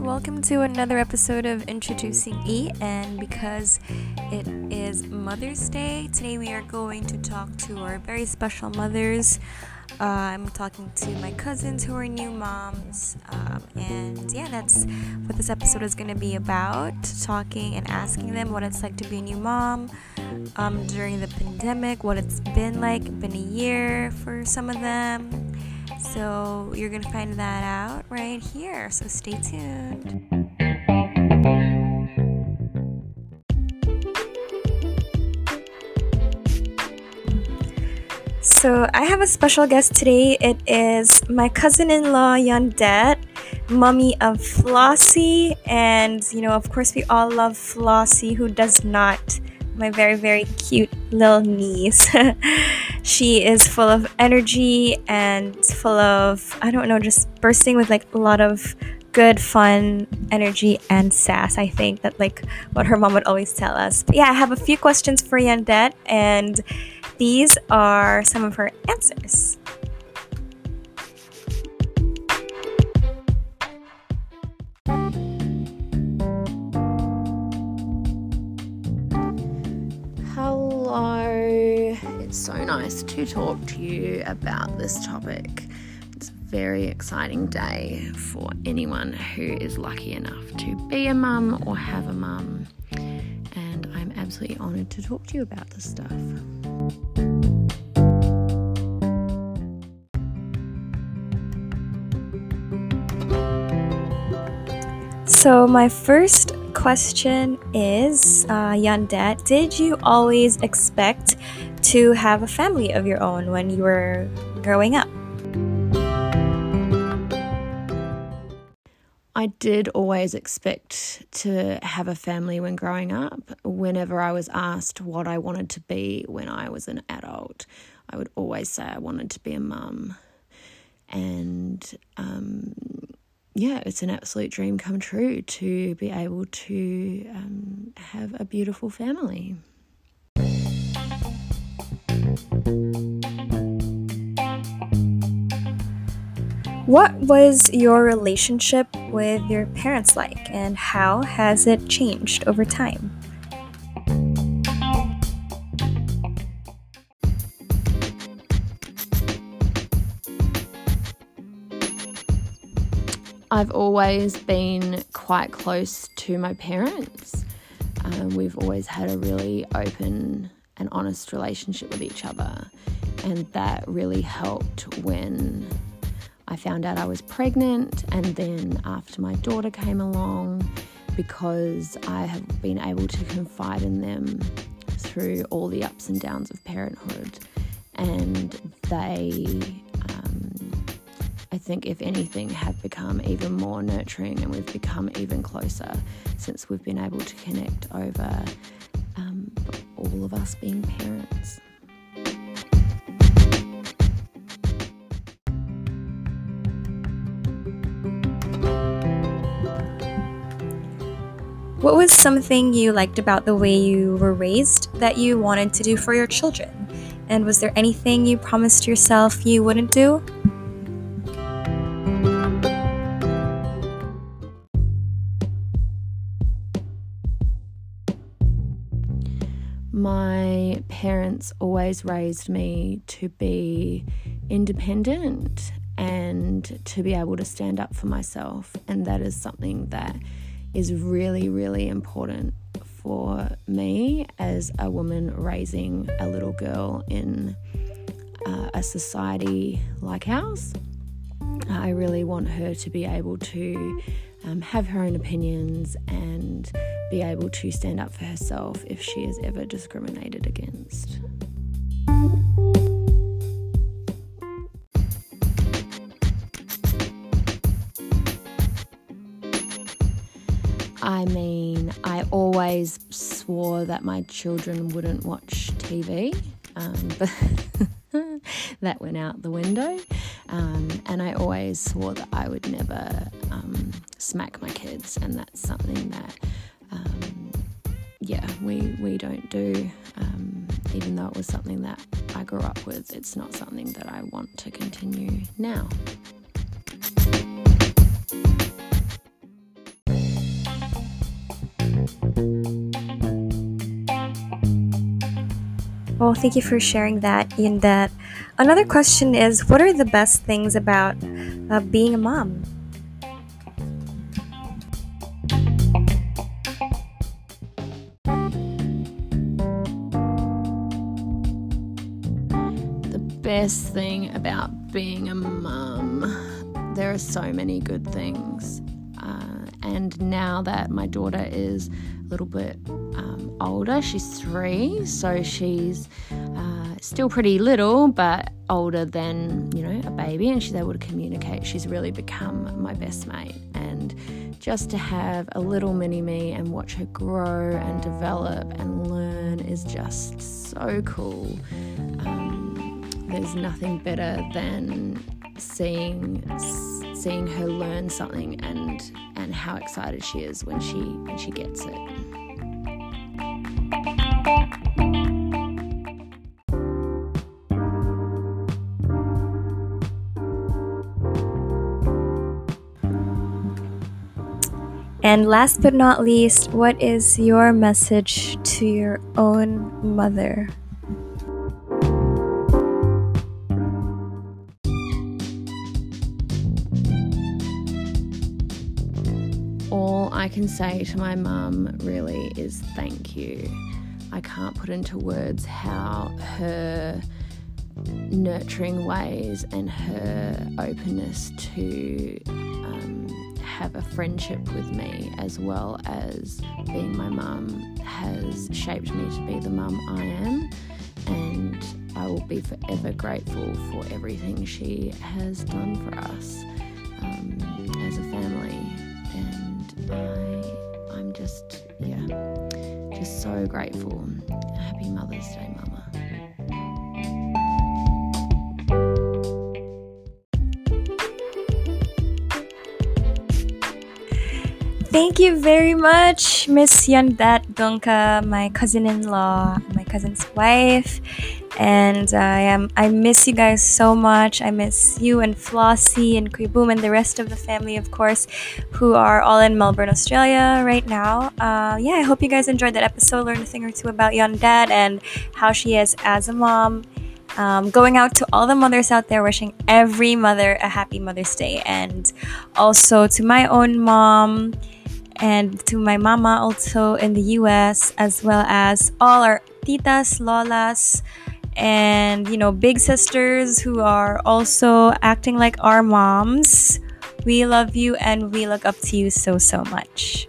welcome to another episode of Introducing E. And because it is Mother's Day, today we are going to talk to our very special mothers. Uh, I'm talking to my cousins who are new moms, um, and yeah, that's what this episode is going to be about talking and asking them what it's like to be a new mom um, during the pandemic, what it's been like, been a year for some of them so you're going to find that out right here. So stay tuned. So I have a special guest today. It is my cousin-in-law Yandette, mummy of Flossie, and you know, of course, we all love Flossie. Who does not? My very, very cute little niece. she is full of energy and full of, I don't know, just bursting with like a lot of good, fun energy and sass. I think that like what her mom would always tell us. But yeah, I have a few questions for Yandette, and these are some of her answers. It's so nice to talk to you about this topic. It's a very exciting day for anyone who is lucky enough to be a mum or have a mum. And I'm absolutely honoured to talk to you about this stuff. So, my first question is uh, Yandette, did you always expect to have a family of your own when you were growing up? I did always expect to have a family when growing up. Whenever I was asked what I wanted to be when I was an adult, I would always say I wanted to be a mum. And um, yeah, it's an absolute dream come true to be able to um, have a beautiful family. What was your relationship with your parents like, and how has it changed over time? I've always been quite close to my parents. Um, we've always had a really open and honest relationship with each other, and that really helped when I found out I was pregnant, and then after my daughter came along, because I have been able to confide in them through all the ups and downs of parenthood, and they, I think, if anything, have become even more nurturing, and we've become even closer since we've been able to connect over um, all of us being parents. What was something you liked about the way you were raised that you wanted to do for your children? And was there anything you promised yourself you wouldn't do? Parents always raised me to be independent and to be able to stand up for myself, and that is something that is really, really important for me as a woman raising a little girl in uh, a society like ours. I really want her to be able to um, have her own opinions and be able to stand up for herself if she is ever discriminated against. I mean, I always swore that my children wouldn't watch TV, um, but that went out the window. Um, and I always swore that I would never um, smack my kids, and that's something that, yeah, we, we don't do. Um, even though it was something that I grew up with, it's not something that I want to continue now. Well, thank you for sharing that, Yandette, Another question is What are the best things about uh, being a mom? Best thing about being a mum, there are so many good things. Uh, and now that my daughter is a little bit um, older, she's three, so she's uh, still pretty little, but older than, you know, a baby, and she's able to communicate. She's really become my best mate. And just to have a little mini me and watch her grow and develop and learn is just so cool. Um, there's nothing better than seeing seeing her learn something and and how excited she is when she when she gets it. And last but not least, what is your message to your own mother? All I can say to my mum really is thank you. I can't put into words how her nurturing ways and her openness to um, have a friendship with me as well as being my mum has shaped me to be the mum I am and I will be forever grateful for everything she has done for us um, so grateful. Happy Mother's Day Mama Thank you very much, Miss Yondet Donka, my cousin-in-law, my cousin's wife, and I am I miss you guys so much. I miss you and Flossie and Kuiboom and the rest of the family, of course, who are all in Melbourne, Australia right now. Uh, yeah, I hope you guys enjoyed that episode, learned a thing or two about Yondet and how she is as a mom. Um, going out to all the mothers out there, wishing every mother a happy Mother's Day, and also to my own mom and to my mama also in the US, as well as all our titas, lolas, and you know, big sisters who are also acting like our moms. We love you and we look up to you so, so much.